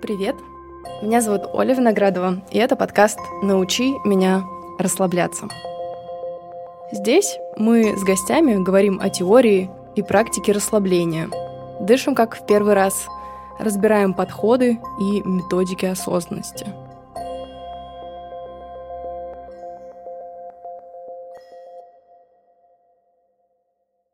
Привет! Меня зовут Оля Виноградова, и это подкаст «Научи меня расслабляться». Здесь мы с гостями говорим о теории и практике расслабления. Дышим как в первый раз, разбираем подходы и методики осознанности –